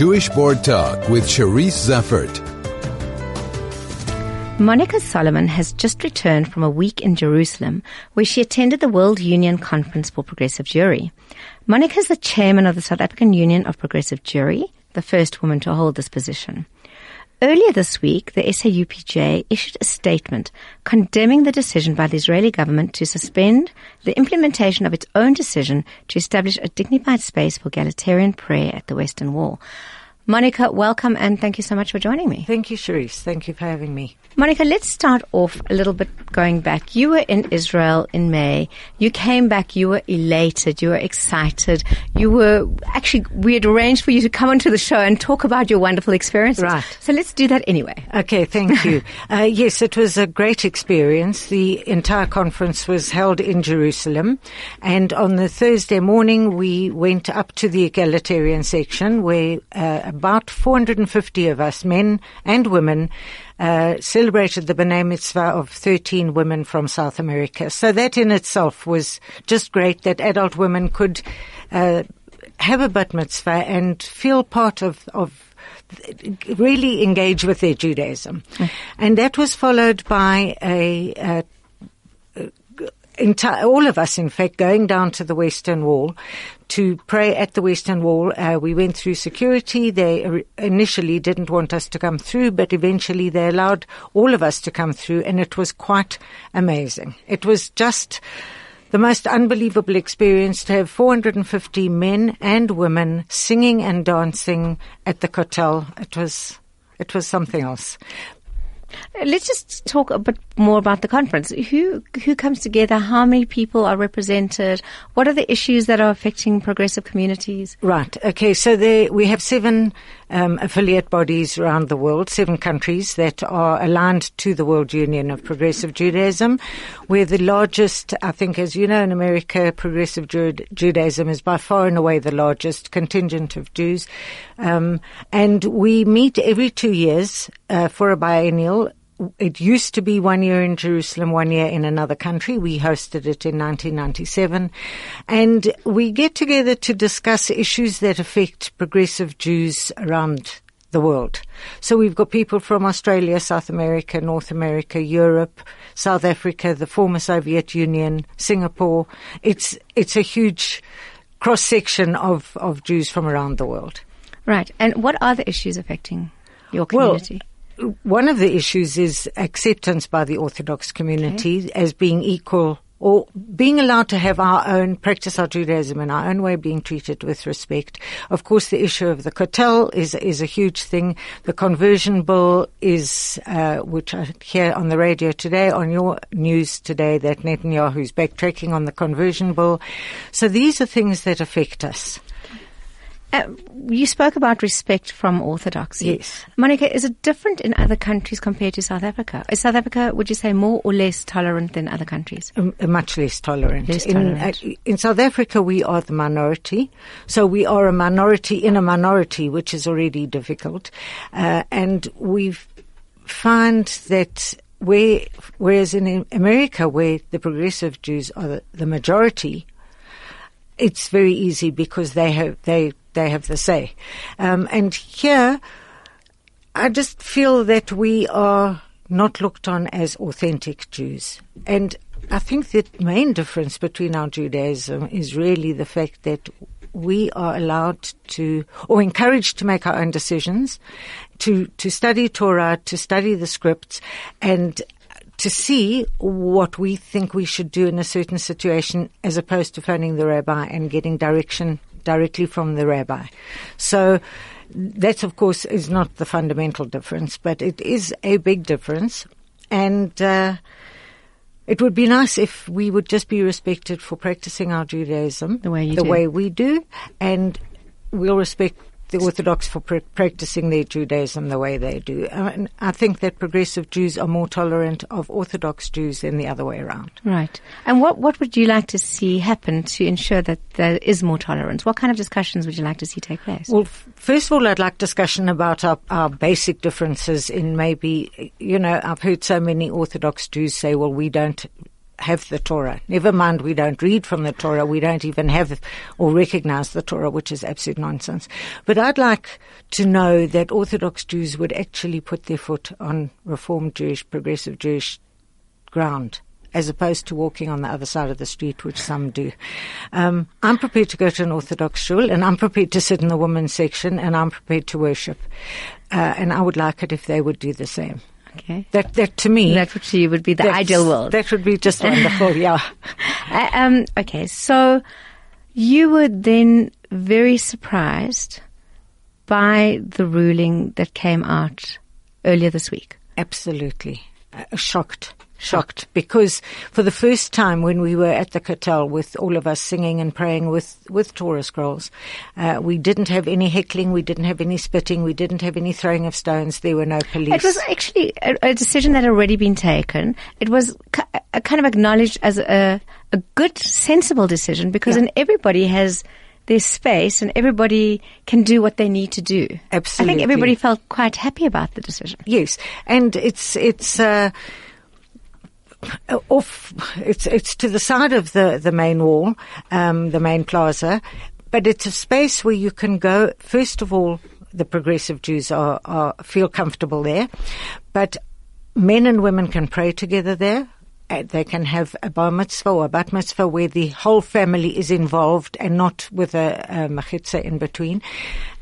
Jewish Board Talk with Cherise Zeffert. Monica Solomon has just returned from a week in Jerusalem where she attended the World Union Conference for Progressive Jewry. Monica is the chairman of the South African Union of Progressive Jewry, the first woman to hold this position. Earlier this week, the SAUPJ issued a statement condemning the decision by the Israeli government to suspend the implementation of its own decision to establish a dignified space for egalitarian prayer at the Western Wall. Monica, welcome and thank you so much for joining me. Thank you, Cherise. Thank you for having me. Monica, let's start off a little bit going back. You were in Israel in May. You came back, you were elated, you were excited. You were actually, we had arranged for you to come onto the show and talk about your wonderful experiences. Right. So let's do that anyway. Okay, thank you. uh, yes, it was a great experience. The entire conference was held in Jerusalem. And on the Thursday morning, we went up to the egalitarian section where uh, about 450 of us, men and women, uh, celebrated the B'nai Mitzvah of 13 women from South America. So that in itself was just great that adult women could uh, have a Bat Mitzvah and feel part of, of really engage with their Judaism. Mm. And that was followed by a, a Entire, all of us, in fact, going down to the Western Wall to pray at the Western Wall. Uh, we went through security. They initially didn't want us to come through, but eventually they allowed all of us to come through, and it was quite amazing. It was just the most unbelievable experience to have 450 men and women singing and dancing at the Kotel. It was, it was something else. Let's just talk a bit more about the conference. Who who comes together? How many people are represented? What are the issues that are affecting progressive communities? Right. Okay. So there we have seven um, affiliate bodies around the world, seven countries that are aligned to the World Union of Progressive Judaism. We're the largest, I think, as you know, in America, Progressive Judaism is by far and away the largest contingent of Jews, um, and we meet every two years uh, for a biennial it used to be one year in Jerusalem, one year in another country. We hosted it in 1997. And we get together to discuss issues that affect progressive Jews around the world. So we've got people from Australia, South America, North America, Europe, South Africa, the former Soviet Union, Singapore. It's, it's a huge cross section of, of Jews from around the world. Right. And what are the issues affecting your community? Well, one of the issues is acceptance by the Orthodox community okay. as being equal or being allowed to have our own, practice our Judaism in our own way, being treated with respect. Of course, the issue of the kotel is, is a huge thing. The conversion bill is, uh, which I hear on the radio today, on your news today, that Netanyahu is backtracking on the conversion bill. So these are things that affect us. Uh, you spoke about respect from orthodoxy. Yes. Monica, is it different in other countries compared to South Africa? Is South Africa, would you say, more or less tolerant than other countries? Um, much less tolerant. Less tolerant. In, uh, in, South Africa, we are the minority. So we are a minority in a minority, which is already difficult. Uh, and we find that where, whereas in America, where the progressive Jews are the, the majority, it's very easy because they have, they they have the say. Um, and here, I just feel that we are not looked on as authentic Jews. And I think the main difference between our Judaism is really the fact that we are allowed to, or encouraged to make our own decisions, to, to study Torah, to study the scripts, and to see what we think we should do in a certain situation as opposed to phoning the rabbi and getting direction directly from the rabbi. So that, of course, is not the fundamental difference, but it is a big difference. And uh, it would be nice if we would just be respected for practicing our Judaism the way, the do. way we do, and we'll respect the Orthodox for pr- practicing their Judaism the way they do. And I think that progressive Jews are more tolerant of Orthodox Jews than the other way around. Right. And what, what would you like to see happen to ensure that there is more tolerance? What kind of discussions would you like to see take place? Well, f- first of all, I'd like discussion about our, our basic differences in maybe, you know, I've heard so many Orthodox Jews say, well, we don't have the Torah. Never mind, we don't read from the Torah. We don't even have or recognize the Torah, which is absolute nonsense. But I'd like to know that Orthodox Jews would actually put their foot on Reformed Jewish, progressive Jewish ground as opposed to walking on the other side of the street, which some do. Um, I'm prepared to go to an Orthodox shul, and I'm prepared to sit in the women's section, and I'm prepared to worship. Uh, and I would like it if they would do the same. Okay. That, that to me, That would be, would be the ideal world. That would be just wonderful. Yeah. Um, okay, so you were then very surprised by the ruling that came out earlier this week. Absolutely. Uh, shocked. Shocked. Because for the first time when we were at the Kotel with all of us singing and praying with, with Torah scrolls, uh, we didn't have any heckling, we didn't have any spitting, we didn't have any throwing of stones, there were no police. It was actually a, a decision that had already been taken. It was ki- a kind of acknowledged as a, a good, sensible decision because Yeah. then everybody has their space and everybody can do what they need to do. Absolutely. I think everybody felt quite happy about the decision. Yes, and it's it's uh, off. It's it's to the side of the the main wall, um, the main plaza, but it's a space where you can go. First of all, the progressive Jews are, are feel comfortable there, but men and women can pray together there. Uh, They can have a bar mitzvah or a bat mitzvah where the whole family is involved and not with a, a machitza in between.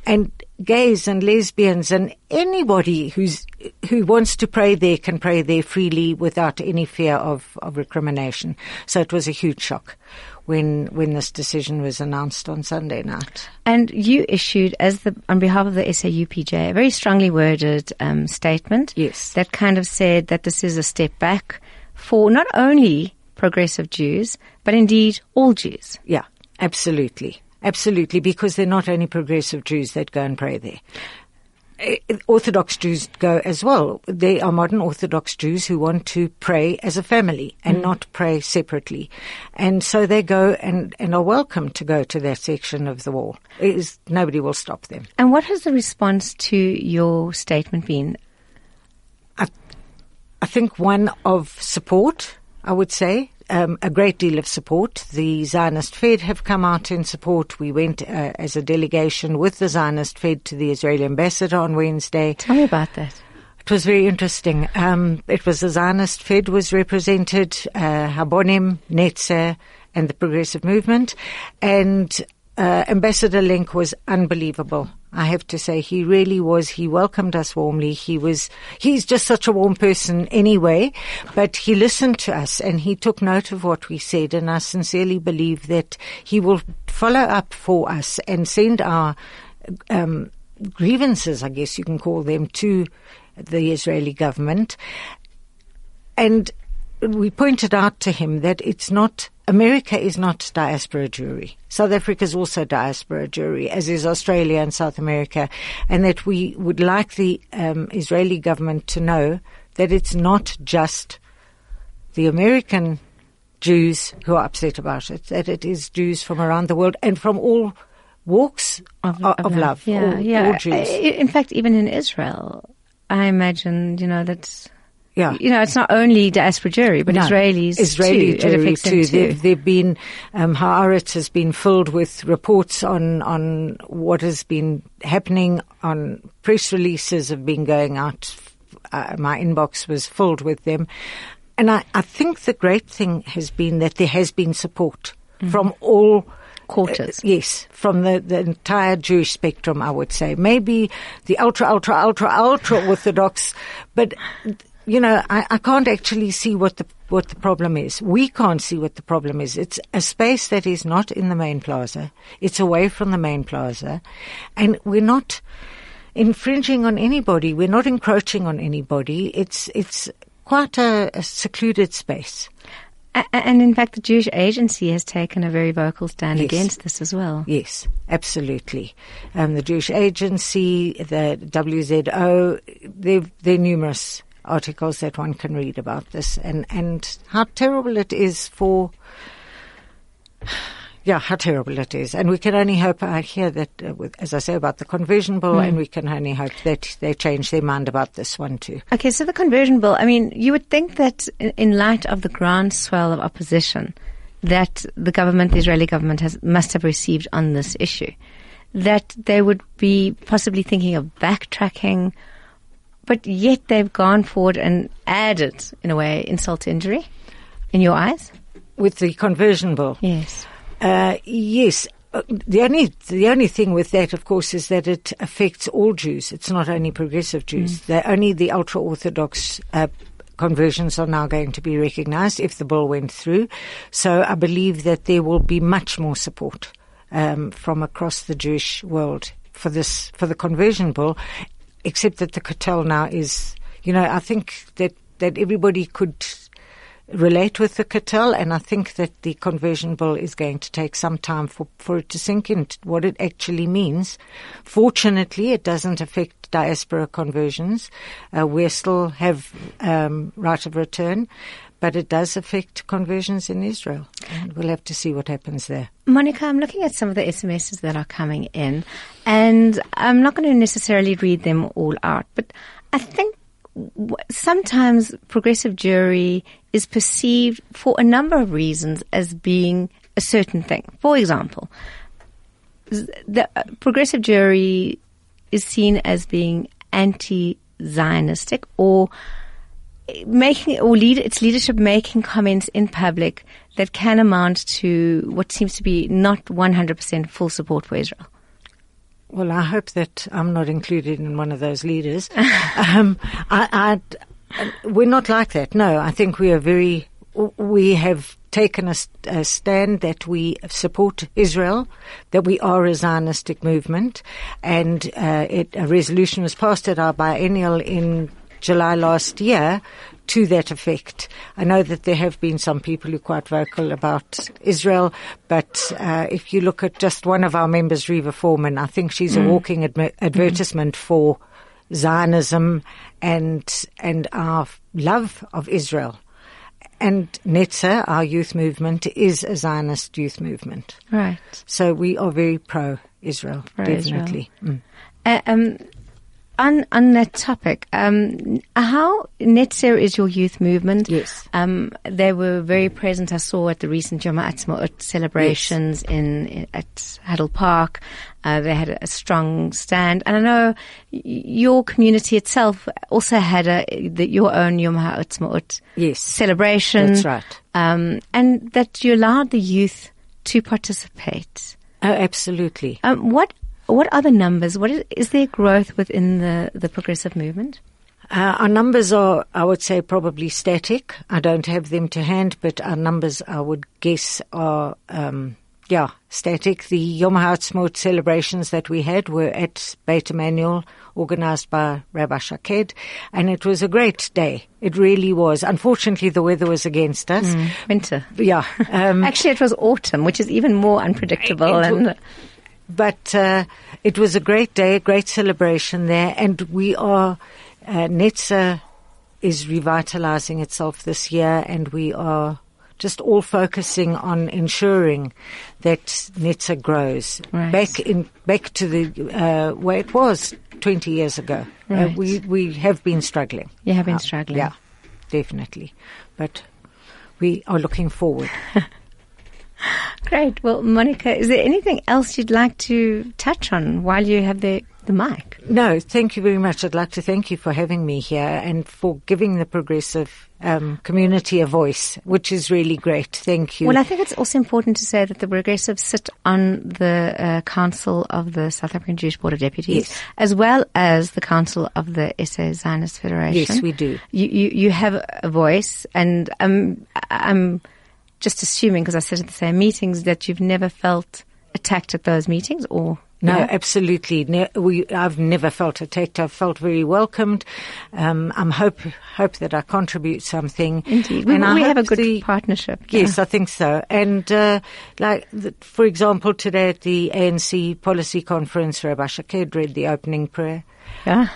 And gays and lesbians and anybody who's who wants to pray there can pray there freely without any fear of, of recrimination. So it was a huge shock when when this decision was announced on Sunday night. And you issued, as the on behalf of the SAUPJ, a very strongly worded um, statement. Yes. That kind of said that this is a step back for not only progressive Jews, but indeed all Jews. Yeah, absolutely. Absolutely, because they're not only progressive Jews that go and pray there. Eh, Orthodox Jews go as well. They are modern Orthodox Jews who want to pray as a family and not pray separately. And so they go and, and are welcome to go to that section of the wall. Is, nobody will stop them. And what has the response to your statement been? I think one of support, I would say. Um, a great deal of support. The Zionist Fed have come out in support. We went uh, as a delegation with the Zionist Fed to the Israeli ambassador on Wednesday. Tell me about that. It was very interesting. Um, it was the Zionist Fed was represented, uh, Habonim, Netzer, and the Progressive Movement, and uh, Ambassador Lenk was unbelievable. I have to say, he really was. He welcomed us warmly. He was, he's just such a warm person anyway, but he listened to us and he took note of what we said. And I sincerely believe that he will follow up for us and send our, um, grievances, I guess you can call them, to the Israeli government. And we pointed out to him that it's not, America is not diaspora Jewry. South Africa is also diaspora Jewry, as is Australia and South America, and that we would like the um, Israeli government to know that it's not just the American Jews who are upset about it, that it is Jews from around the world and from all walks of, of, love, Yeah, all, yeah. all Jews. In fact, even in Israel, I imagine, you know, that's, Yeah. you know, it's not only diaspora Jewry, but No, Israelis Israeli too. Jewry too. too. They've, they've been, um, Haaretz has been filled with reports on, on what has been happening on press releases have been going out. Uh, my inbox was filled with them. And I, I think the great thing has been that there has been support from all Quarters. uh, yes, from the, the entire Jewish spectrum, I would say. Maybe the ultra, ultra, ultra, ultra Orthodox, but you know, I, I can't actually see what the what the problem is. We can't see what the problem is. It's a space that is not in the main plaza. It's away from the main plaza, and we're not infringing on anybody. We're not encroaching on anybody. It's it's quite a, a secluded space. And in fact, the Jewish Agency has taken a very vocal stand Yes. against this as well. Yes, absolutely. Um, the Jewish Agency, the WZO, are numerous articles that one can read about this and, and how terrible it is for Yeah, how terrible it is. And we can only hope, I hear that, uh, with, as I say, about the conversion bill, and we can only hope that they change their mind about this one too. Okay, so the conversion bill, I mean, you would think that in, in light of the groundswell of opposition that the government, the Israeli government has, must have received on this issue, that they would be possibly thinking of backtracking, but yet they've gone forward and added, in a way, insult to injury in your eyes? With the conversion bill. Yes. Uh, yes. Uh, The only the only thing with that, of course, is that it affects all Jews. It's not only progressive Jews. They're only the ultra orthodox uh, conversions are now going to be recognised if the bill went through. So I believe that there will be much more support um, from across the Jewish world for this for the conversion bill. Except that the Kotel now is, you know, I think that that everybody could relate with the Kotel, and I think that the conversion bill is going to take some time for, for it to sink in what it actually means. Fortunately, it doesn't affect diaspora conversions. Uh, we still have um, right of return, but it does affect conversions in Israel, and we'll have to see what happens there. Monica, I'm looking at some of the SMSs that are coming in, and I'm not going to necessarily read them all out, but I think sometimes progressive Jewry is perceived for a number of reasons as being a certain thing. For example, the uh, progressive Jewry is seen as being anti-Zionistic or making or lead its leadership making comments in public that can amount to what seems to be not 100% full support for Israel. Well, I hope that I'm not included in one of those leaders. um, I, I, we're not like that. No, I think we are very. We have taken a, a, stand that we support Israel, that we are a Zionistic movement, and uh, it, a resolution was passed at our biennial in July last year to that effect. I know that there have been some people who are quite vocal about Israel, but uh, if you look at just one of our members, Reva Foreman, I think she's mm. a walking admi- advertisement mm. for Zionism and and our love of Israel. And Netzer, our youth movement, is a Zionist youth movement. Right. So we are very pro Israel, definitely. Mm. Uh, um, on on that topic, um, how Netzer is your youth movement? Yes. Um, they were very present. I saw at the recent Yom Ha'atzmaut celebrations yes. in, at Huddle Park. Uh, they had a, strong stand, and I know your community itself also had a the, your own Yom Ha'atzmaut yes. celebration. That's right. Um, and that you allowed the youth to participate. Oh, absolutely. Um, what what are the numbers? What is, is there growth within the, the progressive movement? Uh, our numbers are, I would say, probably static. I don't have them to hand, but our numbers, I would guess, are, um, yeah, static. The Yom Ha'atzmaut celebrations that we had were at Beit Emanuel, organized by Rabbi Shaked, and it was a great day. It really was. Unfortunately, the weather was against us. Mm, winter. Yeah. Um, Actually, it was autumn, which is even more unpredictable. It, and but uh, it was a great day, a great celebration there, and we are uh, Netzer is revitalizing itself this year, and we are just all focusing on ensuring that Netzer grows right. back in back to the uh, way it was 20 years ago. Right. we we have been struggling. You have been struggling. Yeah, definitely, but we are looking forward. Great. Well, Monica, is there anything else you'd like to touch on while you have the, the mic? No, thank you very much. I'd like to thank you for having me here and for giving the progressive um, community a voice, which is really great. Thank you. Well, I think it's also important to say that the progressives sit on the uh, Council of the South African Jewish Board of Deputies, yes. as well as the Council of the SA Zionist Federation. Yes, we do. You, you, you have a voice, and um, I'm just assuming, because I sit at the same meetings, that you've never felt attacked at those meetings, or no, yeah? absolutely. Ne- we, I've never felt attacked. I've felt very welcomed. Um, I'm hope hope that I contribute something. Indeed, we, and we I have a good the, partnership. Yes. I think so. And uh, like, the, for example, today at the ANC policy conference, Rabbi Shaked read the opening prayer. Yeah.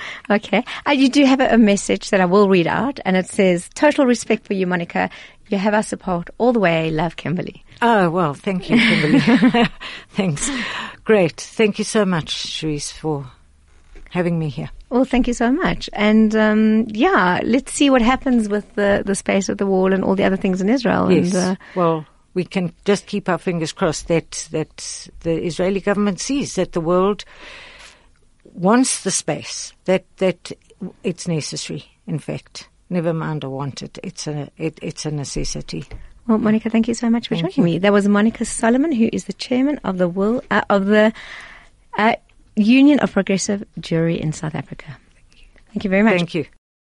Okay. Uh, you do have a, message that I will read out, and it says, Total respect for you, Monica. You have our support all the way. Love, Kimberly. Oh, well, thank you, Kimberly. Thanks. Great. Thank you so much, Cherise, for having me here. Well, thank you so much. And um, yeah, let's see what happens with the, the space of the wall and all the other things in Israel. Yes. And, uh, well, we can just keep our fingers crossed that that the Israeli government sees that the world wants the space that that it's necessary. In fact, never mind I want it. It's a it, it's a necessity. well, Monica, thank you so much for Thank joining you. me. That was Monica Solomon, who is the chairman of the will uh, of the uh, Union of Progressive Jewry in South Africa. Thank you. Thank you very much. Thank you.